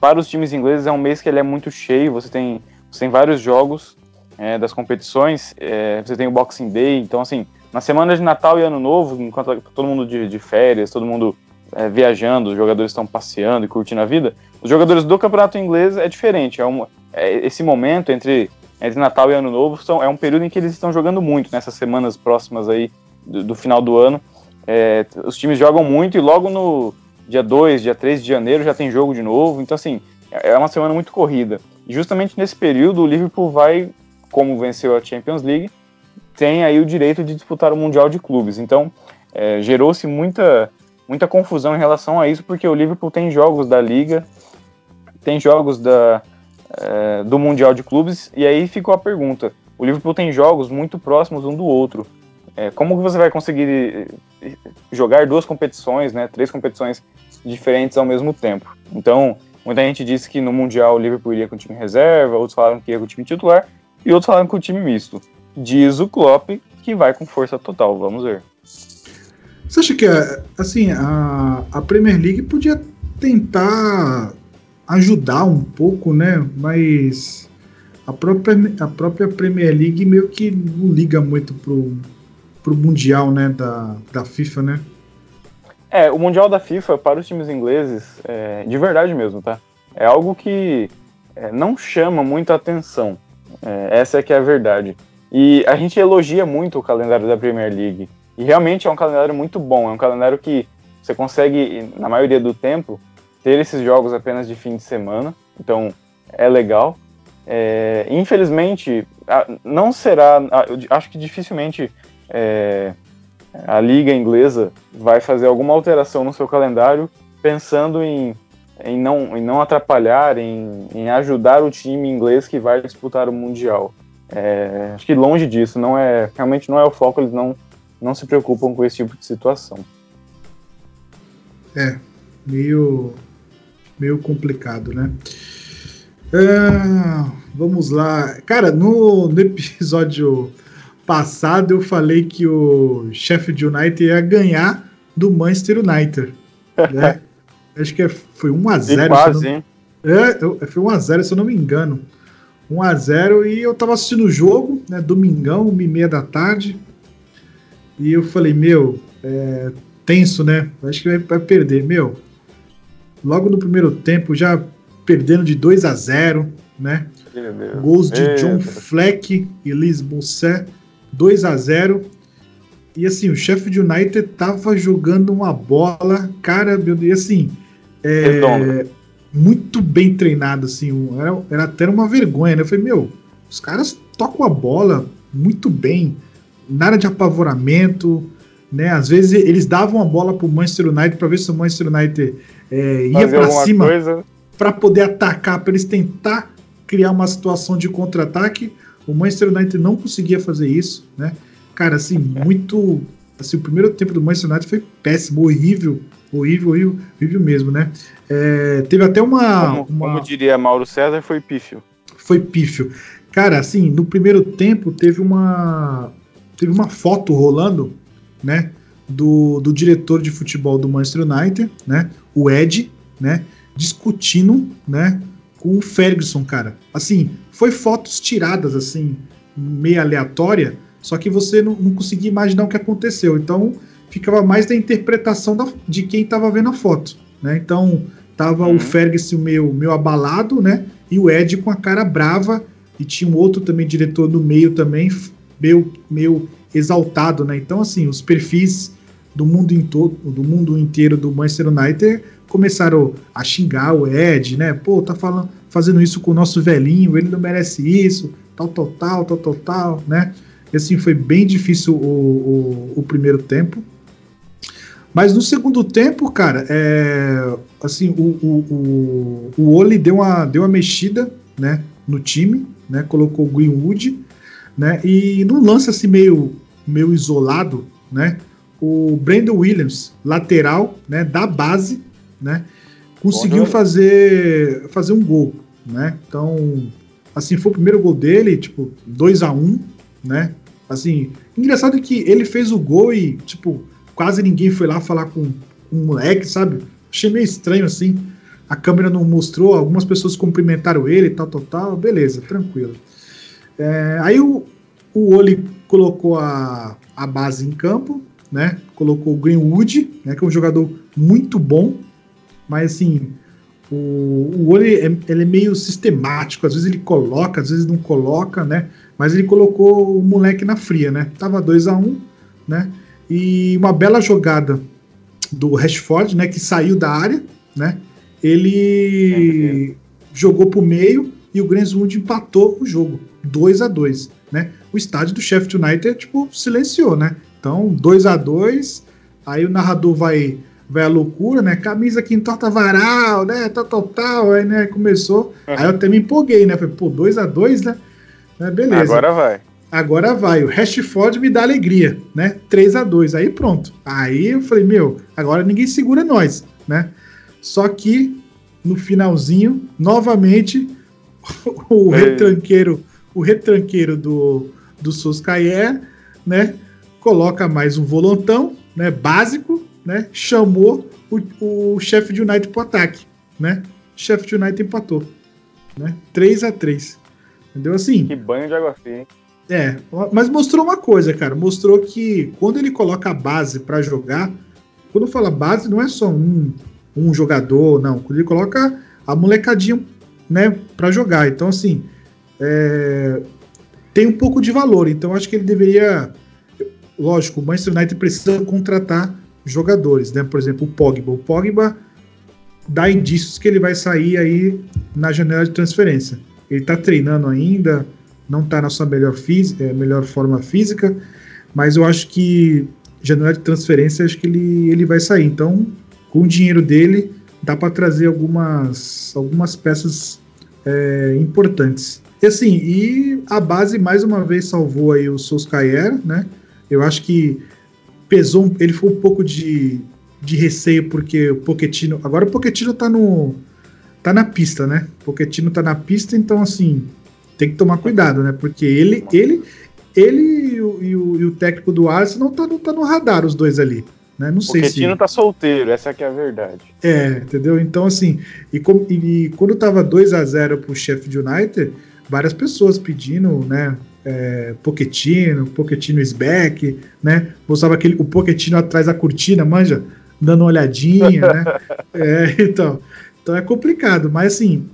para os times ingleses, é um mês que ele é muito cheio. Você tem, você tem vários jogos é, das competições, é, você tem o Boxing Day. Então, assim, na semana de Natal e Ano Novo, enquanto todo mundo de, de férias, todo mundo é, viajando, os jogadores estão passeando e curtindo a vida, os jogadores do campeonato inglês é diferente. É, um, é esse momento entre entre Natal e Ano Novo são, é um período em que eles estão jogando muito nessas semanas próximas aí do, do final do ano. É, os times jogam muito e logo no dia 2, dia 3 de janeiro já tem jogo de novo. Então, assim, é é uma semana muito corrida. E justamente nesse período o Liverpool vai, como venceu a Champions League, tem aí o direito de disputar o Mundial de Clubes. Então, é, gerou-se muita, muita confusão em relação a isso, porque o Liverpool tem jogos da Liga, tem jogos da, é, do Mundial de Clubes, e aí ficou a pergunta: o Liverpool tem jogos muito próximos um do outro. É, como que você vai conseguir eh, jogar duas competições, né, três competições diferentes ao mesmo tempo? Então, Muita gente disse que no Mundial o Liverpool iria com o time reserva, outros falaram que ia com o time titular e outros falaram com o time misto. Diz o Klopp que vai com força total, vamos ver. Você acha que assim, a, a Premier League podia tentar ajudar um pouco, né? Mas a própria, a própria Premier League meio que não liga muito pro, pro Mundial, né? Da, da FIFA, né? É, o Mundial da FIFA para os times ingleses, é, de verdade mesmo, tá? É algo que é, não chama muita atenção. É, essa é que é a verdade. E a gente elogia muito o calendário da Premier League. E realmente é um calendário muito bom. É um calendário que você consegue, na maioria do tempo, ter esses jogos apenas de fim de semana. Então é legal. É, infelizmente, não será. Acho que dificilmente é, a liga inglesa vai fazer alguma alteração no seu calendário pensando em, em, não, em não atrapalhar, em, em ajudar o time inglês que vai disputar o Mundial. É, acho que longe disso, não é realmente não é o foco, eles não, não se preocupam com esse tipo de situação. É, meio, meio complicado, né? Ah, vamos lá. Cara, no, no episódio passado eu falei que o Sheffield United ia ganhar do Manchester United. Né? [laughs] Acho que é, foi 1x0. Quase, hein? É, foi 1x0, se eu não me engano. 1x0 e eu tava assistindo o jogo, né? Domingão, 1h30 da tarde. E eu falei, meu, é, tenso, né? Acho que vai, vai perder. Meu, logo no primeiro tempo, já perdendo de 2 a 0 né? Gols de John Fleck e Liz Mousset 2 a 0 E assim, o Sheffield United tava jogando uma bola, cara, meu Deus, assim, é, muito bem treinado, assim, era, era até uma vergonha, né? Eu falei, meu, os caras tocam a bola muito bem, nada de apavoramento, né? Às vezes eles davam a bola pro Manchester United para ver se o Manchester United é, ia para cima para poder atacar, para eles tentar criar uma situação de contra-ataque. O Manchester United não conseguia fazer isso, né? Cara, assim, muito. Assim, o primeiro tempo do Manchester United foi péssimo, horrível, horrível, horrível, horrível mesmo, né? É, teve até uma como, uma como, diria Mauro César, foi pífio. Foi pífio. Cara, assim, no primeiro tempo teve uma. Teve uma foto rolando, né? Do, do diretor de futebol do Manchester United, né? O Ed, né? Discutindo, né? com o Ferguson, cara. Assim, foi fotos tiradas, assim, meio aleatória, só que você não, não conseguia imaginar o que aconteceu. Então, ficava mais da interpretação da, de quem estava vendo a foto, né? Então, tava uhum. o Ferguson meio, meio abalado, né? E o Ed com a cara brava, e tinha um outro também diretor no meio também, meio, meio exaltado, né? Então, assim, os perfis do mundo, em todo, do mundo inteiro do Manchester United começaram a xingar o Ed, né? Pô, tá falando, fazendo isso com o nosso velhinho, ele não merece isso, tal, tal, tal, tal, tal, tal, né? E assim, foi bem difícil o, o, o primeiro tempo. Mas no segundo tempo, cara, é, assim, o, o, o, o Oli deu uma, deu uma mexida, né, no time, né, colocou o Greenwood, né, e num lance assim meio, meio isolado, né, o Brandon Williams, lateral, né, da base, né? Conseguiu fazer, fazer um gol, né? Então, assim, foi o primeiro gol dele, tipo, 2 a 1 um, né? Assim, engraçado que ele fez o gol e, tipo, quase ninguém foi lá falar com, com o moleque, sabe? Achei meio estranho, assim. A câmera não mostrou, algumas pessoas cumprimentaram ele, tal, tal, tal. Beleza, tranquilo. É, aí o, o Oli colocou a, a base em campo, né? Colocou o Greenwood, né? Que é um jogador muito bom, mas assim, o, o olho é, ele é meio sistemático, às vezes ele coloca, às vezes não coloca, né? Mas ele colocou o moleque na fria, né? Tava 2 a 1 um, né? E uma bela jogada do Rashford, né? Que saiu da área, né? Ele é jogou pro meio e o Greenwood empatou o jogo, 2 a 2 né? O estádio do Sheffield United, tipo, silenciou, né? Então, 2 a 2 aí o narrador vai vai a loucura, né? Camisa que entorta varal, né? Tal, tal, tal. Aí, né? Começou. Uhum. Aí eu até me empolguei, né? Falei, pô, 2x2, né? Né? Beleza. Agora vai. Agora vai. O Rashford me dá alegria, né? 3x2. Aí pronto. Aí eu falei, meu, agora ninguém segura nós, né? Só que no finalzinho, novamente, [laughs] o É. retranqueiro, o retranqueiro do, do Soscaer, né? Coloca mais um volantão, né? Básico, né? Chamou o, o chefe de United pro ataque, né? Chefe de United empatou, né? 3 a 3 Entendeu? Assim, Que banho de água fria, hein? é, mas mostrou uma coisa, cara. Mostrou que quando ele coloca a base pra jogar, quando fala base, não é só um, um jogador, não. Quando ele coloca a molecadinha, né, pra jogar. Então, assim, é, tem um pouco de valor. Então, acho que ele deveria. Lógico, o Manchester United precisa contratar jogadores, né? Por exemplo, o Pogba. O Pogba dá indícios que ele vai sair aí na janela de transferência. Ele tá treinando ainda, não está na sua melhor, eh, melhor forma física, mas eu acho que janela de transferência acho que ele, ele vai sair. Então, com o dinheiro dele, dá para trazer algumas, algumas peças eh, importantes. E assim, e a base mais uma vez salvou aí o Solskjaer, né? Eu acho que pesou, ele foi um pouco de, de receio porque o Pochettino, agora o Pochettino tá no tá na pista, né? Pochettino tá na pista, então assim, tem que tomar cuidado, né? Porque ele, ele, ele e o, e o- e o técnico do Arsenal tá no, tá no radar, os dois ali. Né? Não sei se. Quetino tá solteiro, essa que é a verdade. É, entendeu? Então, assim, e, com- e quando tava 2 a 0 pro Sheffield United, várias pessoas pedindo, né? É, Pochettino, Pochettino is back, né? Mostrava aquele, o Pochettino atrás da cortina, manja, dando uma olhadinha, né? [laughs] É, então, então é complicado, mas assim,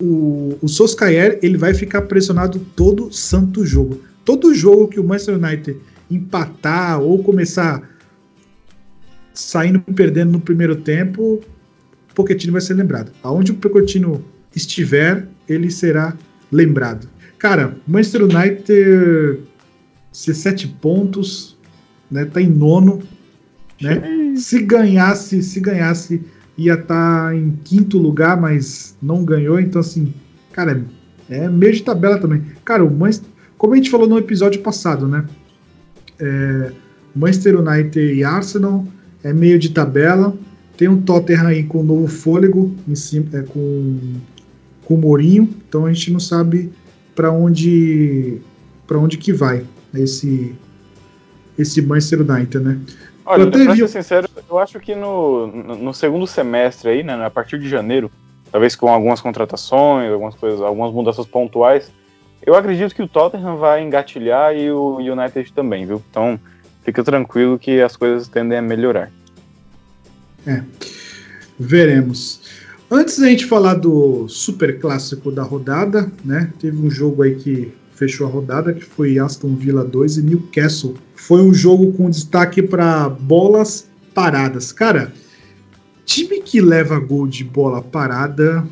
o, o Solskjaer, ele vai ficar pressionado todo santo jogo. Todo jogo que o Manchester United empatar ou começar saindo perdendo no primeiro tempo, o Pochettino vai ser lembrado. Aonde o Pochettino estiver, ele será lembrado. Cara, Manchester United 17 pontos, né? Tá em nono, né? Se ganhasse, se ganhasse, ia estar em quinto lugar, mas não ganhou, então assim, cara, é meio de tabela também. Cara, o Manchester, como a gente falou no episódio passado, né? É, Manchester United e Arsenal é meio de tabela. Tem um Tottenham aí com novo fôlego em cima, é, com, com o Mourinho, então a gente não sabe para onde para onde que vai esse esse Manchester United, né? Olha, Eu até pra vi- ser sincero, eu acho que no, no, segundo semestre aí, né, a partir de janeiro, talvez com algumas contratações, algumas coisas, algumas mudanças pontuais, eu acredito que o Tottenham vai engatilhar e o United também, viu? Então, fica tranquilo que as coisas tendem a melhorar. Veremos. Antes da gente falar do super clássico da rodada, né? Teve um jogo aí que fechou a rodada, que foi Aston Villa 2 e Newcastle. Foi um jogo com destaque para bolas paradas. Cara, time que leva gol de bola parada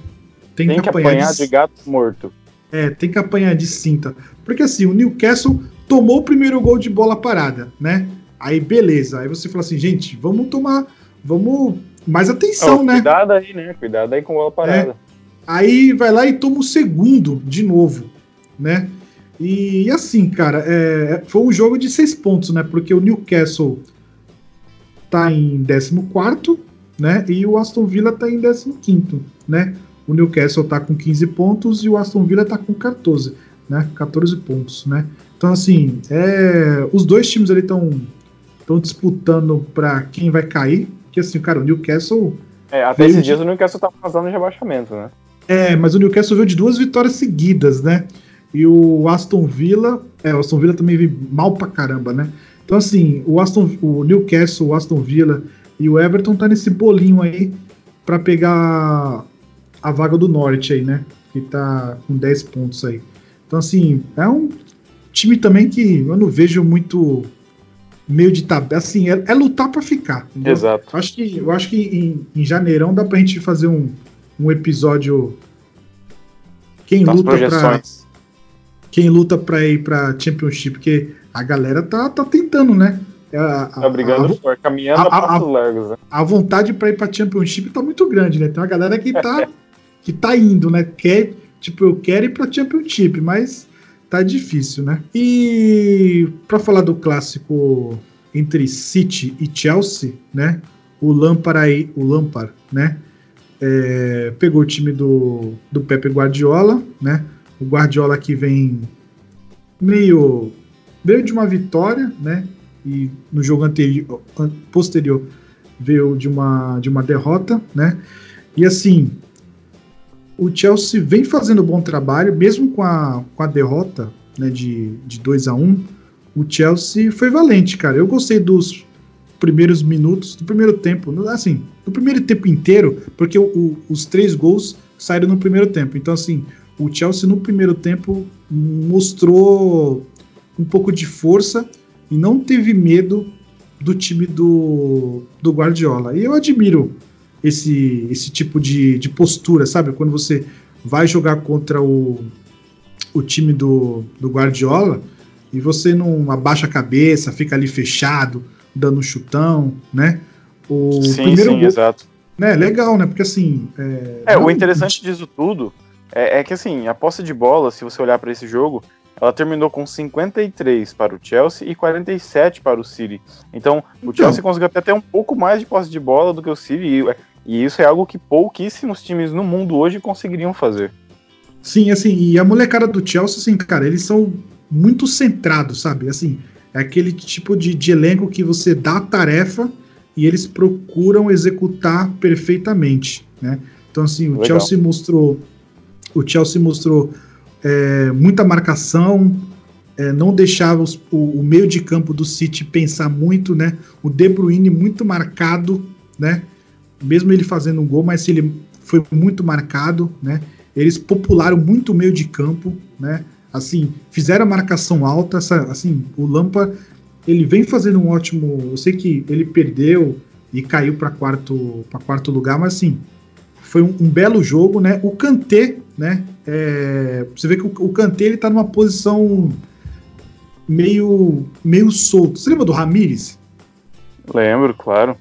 tem, Tem que apanhar de gato morto. É, tem que apanhar de cinta. Porque assim, o Newcastle tomou o primeiro gol de bola parada, né? Aí beleza. Aí você fala assim, gente, vamos tomar. Vamos. Mais atenção, Ó, né? Cuidado aí, né? Cuidado aí com bola parada. Aí vai lá e toma o segundo de novo, né? E, assim, cara, é, foi um jogo de seis pontos, né? Porque o Newcastle tá em 14, né? E o Aston Villa tá em 15, né? O Newcastle tá com 15 pontos e o Aston Villa tá com 14, né? 14 pontos, né? Então, assim, é, os dois times ali estão estão disputando para quem vai cair. Que assim, cara, o Newcastle É, até Veio esses dias o Newcastle tava fazendo rebaixamento, né? É, mas o Newcastle veio de duas vitórias seguidas, né? E o Aston Villa, é, o Aston Villa também veio mal pra caramba, né? Então assim, o Aston, o Newcastle, o Aston Villa e o Everton tá nesse bolinho aí pra pegar a vaga do Norte aí, né? Que tá com 10 pontos aí. Então assim, é um time também que eu não vejo muito meio de tabela, assim, é, é lutar pra ficar. entendeu? Exato. Eu acho que, eu acho que em, em janeirão dá pra gente fazer um, um episódio. Quem luta, pra, projeções. quem luta pra ir pra Championship, porque a galera tá, tá tentando, né? A, a- Tá brigando a, forte, caminhando a- passos largos, né? a vontade pra ir pra Championship tá muito grande, né? Tem uma galera que tá, [laughs] que tá indo, né? Quer, tipo, eu quero ir pra Championship, mas tá difícil, né? E pra falar do clássico entre City e Chelsea, né? O Lampard aí, o Lampard, né? é, pegou o time do, do Pepe Guardiola, né? O Guardiola que vem meio veio de uma vitória, né? E no jogo anterior, posterior veio de uma de uma derrota, né? E assim, o Chelsea vem fazendo bom trabalho, mesmo com a, com a derrota né, de, de 2 a 1 um, o Chelsea foi valente, cara. Eu gostei dos primeiros minutos, do primeiro tempo, assim, do primeiro tempo inteiro, porque o, o, os três gols saíram no primeiro tempo. Então, assim, o Chelsea no primeiro tempo mostrou um pouco de força e não teve medo do time do, do Guardiola. E eu admiro esse, esse tipo de, de postura, sabe? Quando você vai jogar contra o, o time do, do Guardiola e você não abaixa a cabeça, fica ali fechado, dando um chutão, né? O sim, primeiro sim, gol, exato. Né, legal, né? Porque assim. É, é o interessante disso tudo é, é, que assim, a posse de bola, se você olhar para esse jogo, ela terminou com 53 para o Chelsea e 47 para o City. Então, o então, Chelsea conseguiu até ter um pouco mais de posse de bola do que o City, e, e isso é algo que pouquíssimos times no mundo hoje conseguiriam fazer. Sim, assim, e a molecada do Chelsea, assim, cara, eles são muito centrados, sabe? Assim, é aquele tipo de, de elenco que você dá a tarefa e eles procuram executar perfeitamente, né? Então, assim, o Legal. Chelsea mostrou. O Chelsea mostrou é, muita marcação, é, não deixava os, o, o, meio de campo do City pensar muito, né? O De Bruyne muito marcado, né? Mesmo ele fazendo um gol, mas ele foi muito marcado, né? Eles popularam muito o meio de campo, né? Assim, fizeram a marcação alta, assim, o Lampa ele vem fazendo um ótimo, eu sei que ele perdeu e caiu para quarto para quarto lugar, mas assim, foi um, um, belo jogo, né? O Kanté, né? É, você vê que o, o Kanté ele tá numa posição meio meio solto. Você lembra do Ramires? Lembro, claro.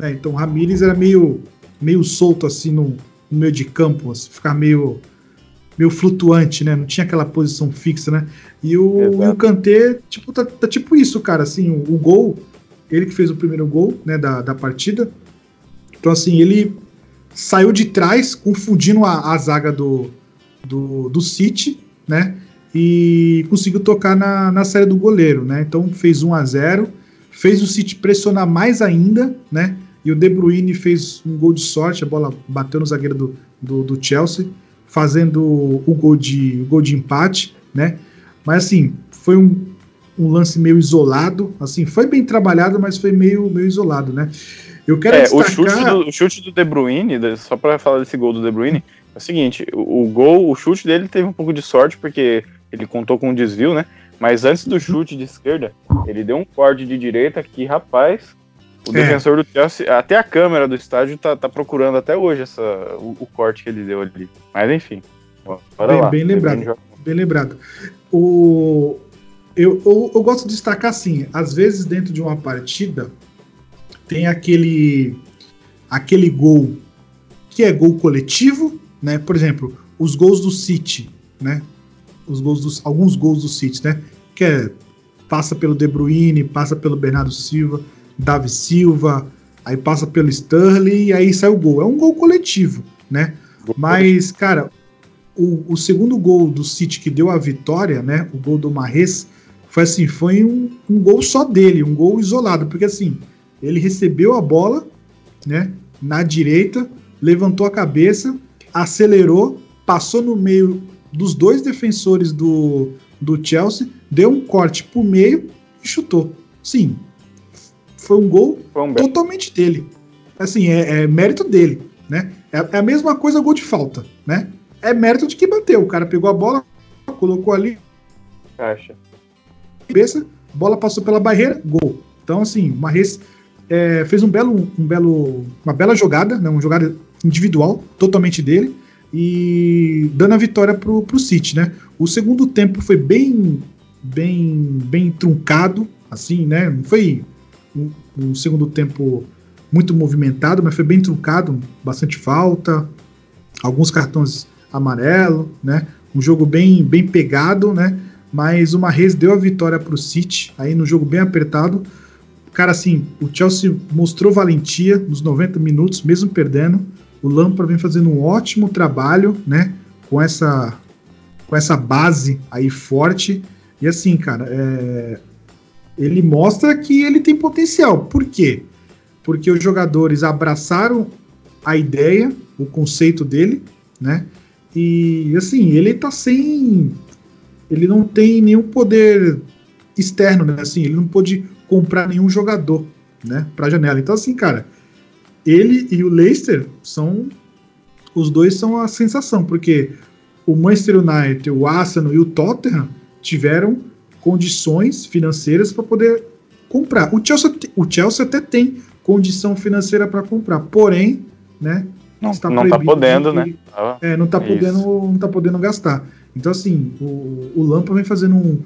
É, então o Ramires era meio meio solto assim no, no meio de campo, assim, ficar meio meio flutuante, né? Não tinha aquela posição fixa, né? E o, e o Kanté, tipo, tá, tá, tipo isso, cara. Assim, o, o, gol, ele que fez o primeiro gol, né, da, da partida. Então, assim, ele saiu de trás, confundindo a, a zaga do, do, do City, né? E conseguiu tocar na, na série do goleiro, né? Então fez 1 a 0 fez o City pressionar mais ainda, né? E o De Bruyne fez um gol de sorte, a bola bateu no zagueiro do, do, do Chelsea fazendo o gol de, o gol de empate, né? Mas assim, foi um, um lance meio isolado, assim, foi bem trabalhado, mas foi meio, meio isolado, né? Eu quero é, destacar... o, chute do, o chute do De Bruyne, só para falar desse gol do De Bruyne, é o seguinte, o, o, gol, o chute dele teve um pouco de sorte, porque ele contou com um desvio, né? Mas antes do chute de esquerda, ele deu um corte de direita que, rapaz, o é. defensor do Chelsea, até a câmera do estádio tá, tá procurando até hoje essa, o, o, corte que ele deu ali. Mas enfim. Bem, lá, bem lembrado. Bem lembrado. O, eu, eu, eu, gosto de destacar assim, às vezes dentro de uma partida tem aquele aquele gol que é gol coletivo, né? Por exemplo, os gols do City, né? Os gols dos alguns gols do City, né? Que é passa pelo De Bruyne, passa pelo Bernardo Silva, Davi Silva, aí passa pelo Sterling e aí sai o gol. É um gol coletivo, né? Mas, cara, o, o, segundo gol do City que deu a vitória, né? O gol do Marres, foi assim, foi um, um, gol só dele, um gol isolado, porque assim, ele recebeu a bola, né? Na direita, levantou a cabeça, acelerou, passou no meio dos dois defensores do, do Chelsea, deu um corte pro meio e chutou. Sim, foi um gol foi um totalmente dele. Assim, é, é, mérito dele, né? É, é, a mesma coisa gol de falta, né? É mérito de quem bateu. O cara pegou a bola, colocou ali. Caixa. Cabeça, bola passou pela barreira, gol. Então, assim, o Marres é, fez um belo, um belo, uma bela jogada, né? Uma jogada individual, totalmente dele, e dando a vitória pro, pro City, né? O segundo tempo foi bem, bem, bem truncado, assim, né? Não foi um, um segundo tempo muito movimentado, mas foi bem truncado, bastante falta, alguns cartões amarelo, né? Um jogo bem, bem pegado, né? Mas o Marrez deu a vitória para o City, aí no jogo bem apertado. Cara, assim, o Chelsea mostrou valentia nos 90 minutos, mesmo perdendo, o Lampard vem fazendo um ótimo trabalho, né? Com essa, com essa base aí forte. E assim, cara, é, ele mostra que ele tem potencial. Por quê? Porque os jogadores abraçaram a ideia, o conceito dele, né? E assim, ele tá sem. Ele não tem nenhum poder externo, né? Assim, ele não pôde comprar nenhum jogador, né? Pra janela. Então, assim, cara, ele e o Leicester são. Os dois são a sensação, porque o Manchester United, o Arsenal e o Tottenham tiveram condições financeiras para poder comprar. O Chelsea, o Chelsea até tem condição financeira para comprar, porém, né? Não, está não tá podendo, de, né? É, não tá é podendo, não tá podendo gastar. Então assim, o, o Lampa vem fazendo um,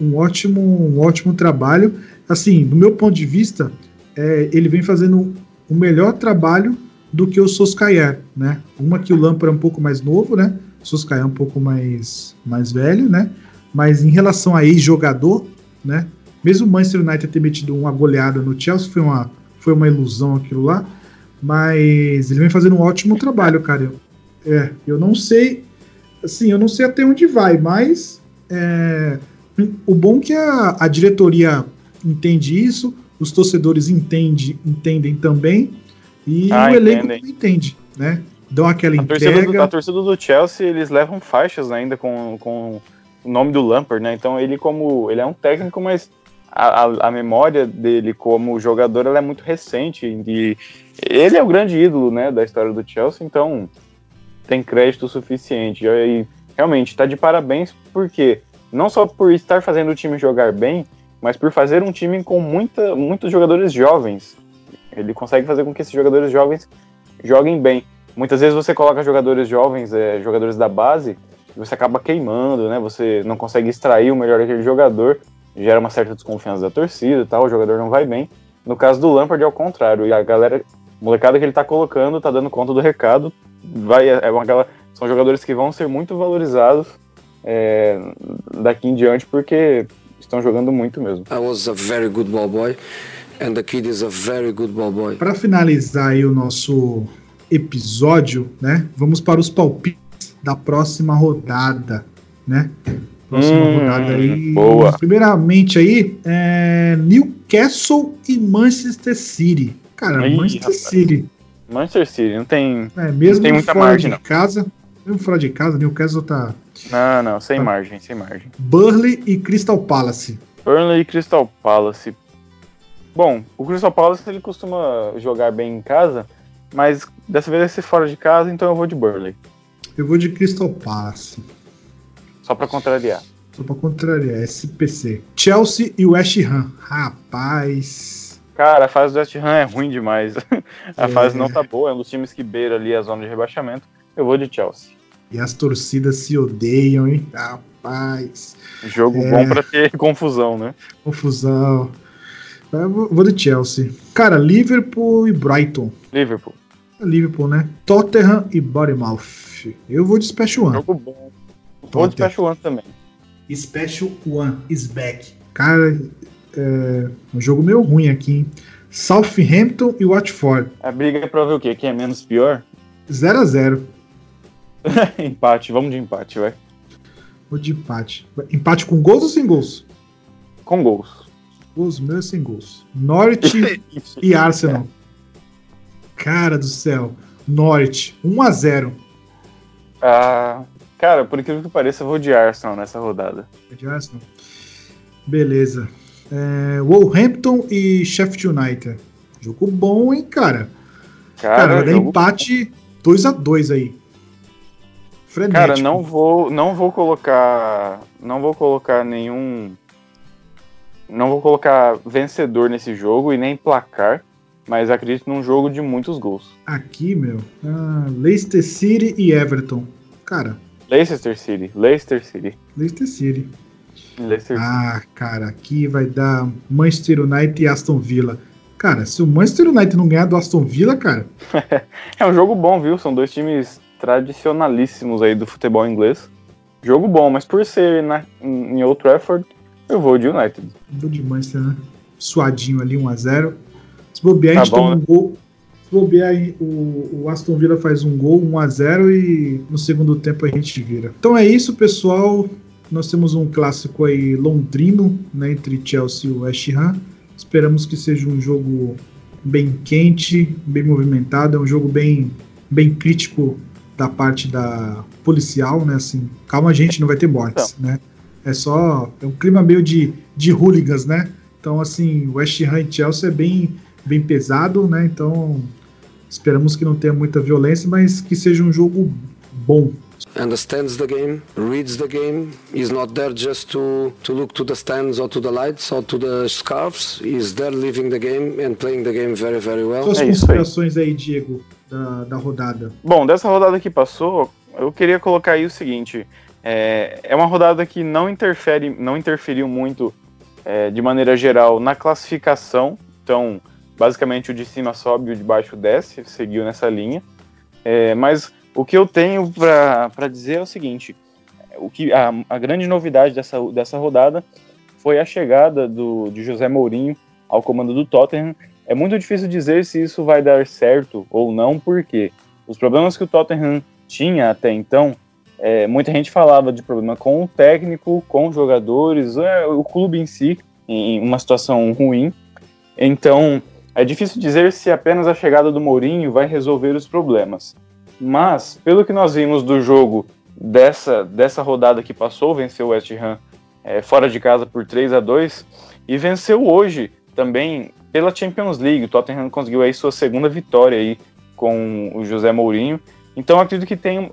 um ótimo, um ótimo trabalho. Assim, do meu ponto de vista, é, ele vem fazendo um melhor trabalho do que o Soskaier, né? Uma que o Lampa é um pouco mais novo, né? O Soskaier é um pouco mais, mais velho, né? Mas em relação a ex-jogador, né? Mesmo o Manchester United ter metido uma goleada no Chelsea, foi uma, foi uma ilusão aquilo lá. Mas ele vem fazendo um ótimo trabalho, cara. É, eu não sei, assim, eu não sei até onde vai, mas é, o bom que a, a diretoria entende isso, os torcedores entende, entendem também, e ah, o elenco entendem. entende, né? Dão aquela a entrega. Torcida do, a torcida do Chelsea, eles levam faixas ainda com, com o nome do Lampard, né? Então ele como ele é um técnico, mas a, a, a memória dele como jogador ela é muito recente e ele é o grande ídolo, né, da história do Chelsea, então tem crédito suficiente. E realmente está de parabéns porque não só por estar fazendo o time jogar bem, mas por fazer um time com muita, muitos jogadores jovens. Ele consegue fazer com que esses jogadores jovens joguem bem. Muitas vezes você coloca jogadores jovens, é, jogadores da base, e você acaba queimando, né? Você não consegue extrair o melhor daquele jogador, gera uma certa desconfiança da torcida e tal, o jogador não vai bem. No caso do Lampard é o contrário, e a galera molecada que ele tá colocando tá dando conta do recado. Vai, é uma, são jogadores que vão ser muito valorizados é, daqui em diante porque estão jogando muito mesmo. I was a very good ball boy and the kid is a very good ball boy. Para finalizar aí o nosso episódio, né? Vamos para os palpites da próxima rodada, né? Próxima hum, rodada aí. Boa. Primeiramente aí, é Newcastle e Manchester City. Cara, Aí, Manchester rapaz. City. Manchester City, não tem, é, mesmo não tem muita fora margem, de não. casa, mesmo fora de casa, Newcastle tá... Não, não, sem tá. margem, sem margem. Burnley e Crystal Palace. Burnley e Crystal Palace. Bom, o Crystal Palace ele costuma jogar bem em casa, mas dessa vez vai ser fora de casa, então eu vou de Burnley. Eu vou de Crystal Palace. Só pra contrariar. Só pra contrariar, SPC. Chelsea e West Ham. Rapaz... Cara, a fase do West Ham é ruim demais. [laughs] a é. fase não tá boa, é um dos times que beira ali a zona de rebaixamento. Eu vou de Chelsea. E as torcidas se odeiam, hein? Rapaz. Jogo é... bom pra ter [laughs] confusão, né? Confusão. Eu vou de Chelsea. Cara, Liverpool e Brighton. Liverpool. Liverpool, né? Tottenham e Bournemouth. Eu vou de Special One. Jogo bom. Vou de Special One também. Special One is back. Cara, é, um jogo meio ruim aqui, hein? Southampton e Watford. A briga é pra ver o quê? Quem é menos pior? 0 a 0 [laughs] Empate, vamos de empate, vai. Vou de empate. Empate com gols ou sem gols? Com gols. Gols meus sem gols. Norte [laughs] e Arsenal. Cara do céu. Norte, 1 a 0 Ah, cara, por incrível que pareça, eu vou de Arsenal nessa rodada. De Arsenal? Beleza. É, Wolverhampton e Sheffield United. Jogo bom, hein, cara? Cara, cara vai dar empate 2 a 2 aí. Frenético. Cara, não vou, não vou colocar, não vou colocar nenhum, não vou colocar vencedor nesse jogo e nem placar, mas acredito num jogo de muitos gols. Aqui, meu, ah, Leicester City e Everton, cara. Leicester City, Leicester City. Leicester City. Leicester. Ah, cara, aqui vai dar Manchester United e Aston Villa. Cara, se o Manchester United não ganhar do Aston Villa, cara. [laughs] é um jogo bom, viu? São dois times tradicionalíssimos aí do futebol inglês. Jogo bom, mas por ser na, em Old Trafford, eu vou de United. Vou de Manchester, né? Suadinho ali, 1x0. Se bobear, tá a gente bom, toma né? um gol. Se bobear, o, o Aston Villa faz um gol, 1 a 0 e no segundo tempo a gente vira. Então é isso, pessoal. Nós temos um clássico aí londrino, né, entre Chelsea e West Ham. Esperamos que seja um jogo bem quente, bem movimentado, é um jogo bem, bem crítico da parte da policial, né? Assim, calma, gente, não vai ter mortes, então. né? É só é um clima meio de, de hooligans, né? Então, assim, West Ham e Chelsea é bem, bem pesado, né? Então, esperamos que não tenha muita violência, mas que seja um jogo bom. Understands the game, reads the game. He's not there just to, to look to the stands or to the lights or to the scarves. He's there living the game and playing the game very, very well. Suas é considerações aí. aí, Diego, da, da rodada. Bom, dessa rodada que passou, eu queria colocar aí o seguinte. É, é uma rodada que não interfere, não interferiu muito é, de maneira geral na classificação. Então, basicamente o de cima sobe o de baixo desce, seguiu nessa linha. É, mas o que eu tenho para dizer é o seguinte: o que a, a, grande novidade dessa, dessa rodada foi a chegada do, de José Mourinho ao comando do Tottenham. É muito difícil dizer se isso vai dar certo ou não, porque os problemas que o Tottenham tinha até então é, muita gente falava de problema com o técnico, com os jogadores, é, o clube em si, em uma situação ruim. Então, é difícil dizer se apenas a chegada do Mourinho vai resolver os problemas. Mas, pelo que nós vimos do jogo dessa, dessa rodada que passou, venceu o West Ham é, fora de casa por 3 a 2 e venceu hoje também pela Champions League. O Tottenham conseguiu aí sua segunda vitória aí com o José Mourinho. Então acredito que tem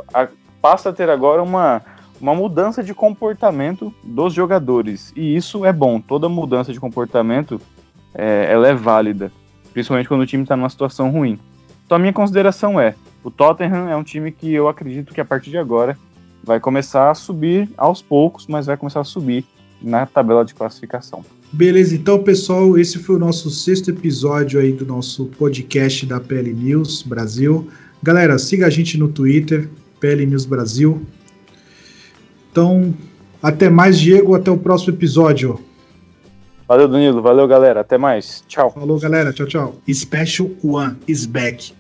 passa a ter agora uma, uma mudança de comportamento dos jogadores. E isso é bom. Toda mudança de comportamento é, ela é válida, principalmente quando o time está numa situação ruim. Então a minha consideração é, o Tottenham é um time que eu acredito que a partir de agora vai começar a subir aos poucos, mas vai começar a subir na tabela de classificação. Beleza, então pessoal, esse foi o nosso sexto episódio aí do nosso podcast da PL News Brasil. Galera, siga a gente no Twitter, PL News Brasil. Então, até mais, Diego. Até o próximo episódio. Valeu, Danilo. Valeu, galera. Até mais. Tchau. Falou, galera. Tchau, tchau. Special One is back.